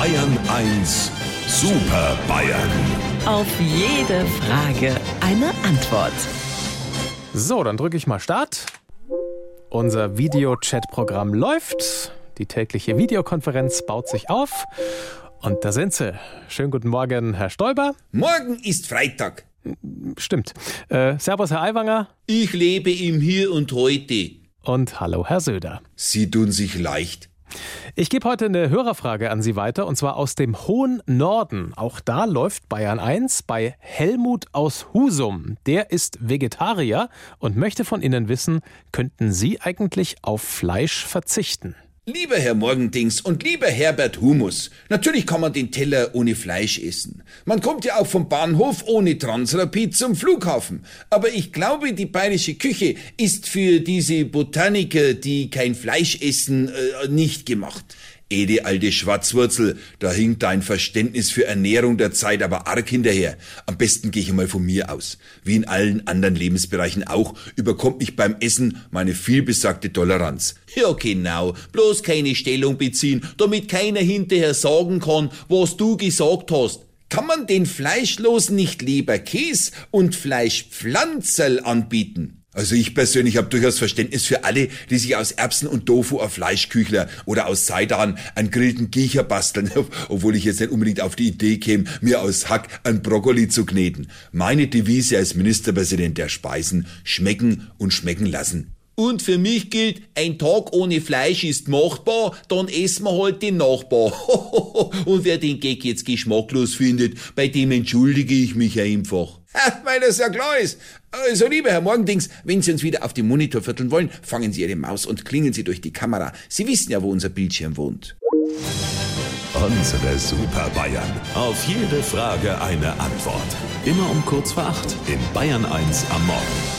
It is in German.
Bayern 1 Super Bayern. Auf jede Frage eine Antwort. So, dann drücke ich mal Start. Unser Videochat-Programm läuft. Die tägliche Videokonferenz baut sich auf. Und da sind sie. Schönen guten Morgen, Herr Stoiber. Morgen ist Freitag. Stimmt. Äh, servus, Herr Aiwanger. Ich lebe im Hier und Heute. Und hallo, Herr Söder. Sie tun sich leicht. Ich gebe heute eine Hörerfrage an Sie weiter, und zwar aus dem hohen Norden. Auch da läuft Bayern 1 bei Helmut aus Husum. Der ist Vegetarier und möchte von Ihnen wissen, könnten Sie eigentlich auf Fleisch verzichten? Lieber Herr Morgendings und lieber Herbert Humus, natürlich kann man den Teller ohne Fleisch essen. Man kommt ja auch vom Bahnhof ohne Transrapid zum Flughafen. Aber ich glaube, die bayerische Küche ist für diese Botaniker, die kein Fleisch essen, äh, nicht gemacht. Ede alte Schwarzwurzel, da hinkt dein Verständnis für Ernährung der Zeit aber arg hinterher. Am besten gehe ich mal von mir aus. Wie in allen anderen Lebensbereichen auch, überkommt mich beim Essen meine vielbesagte Toleranz. Ja, genau. Bloß keine Stellung beziehen, damit keiner hinterher sagen kann, was du gesagt hast. Kann man den Fleischlosen nicht lieber Käse und Fleischpflanzerl anbieten? Also ich persönlich habe durchaus Verständnis für alle, die sich aus Erbsen und Tofu auf Fleischküchler oder aus Seitan einen grillten Giecher basteln, obwohl ich jetzt nicht unbedingt auf die Idee käme, mir aus Hack ein Brokkoli zu kneten. Meine Devise als Ministerpräsident der Speisen, schmecken und schmecken lassen. Und für mich gilt, ein Tag ohne Fleisch ist machbar, dann essen wir halt den Nachbar. und wer den Gag jetzt geschmacklos findet, bei dem entschuldige ich mich einfach. Weil das ja klar ist. Also, lieber Herr Morgendings, wenn Sie uns wieder auf dem Monitor vierteln wollen, fangen Sie Ihre Maus und klingen Sie durch die Kamera. Sie wissen ja, wo unser Bildschirm wohnt. Unsere Super Bayern. Auf jede Frage eine Antwort. Immer um kurz vor acht in Bayern 1 am Morgen.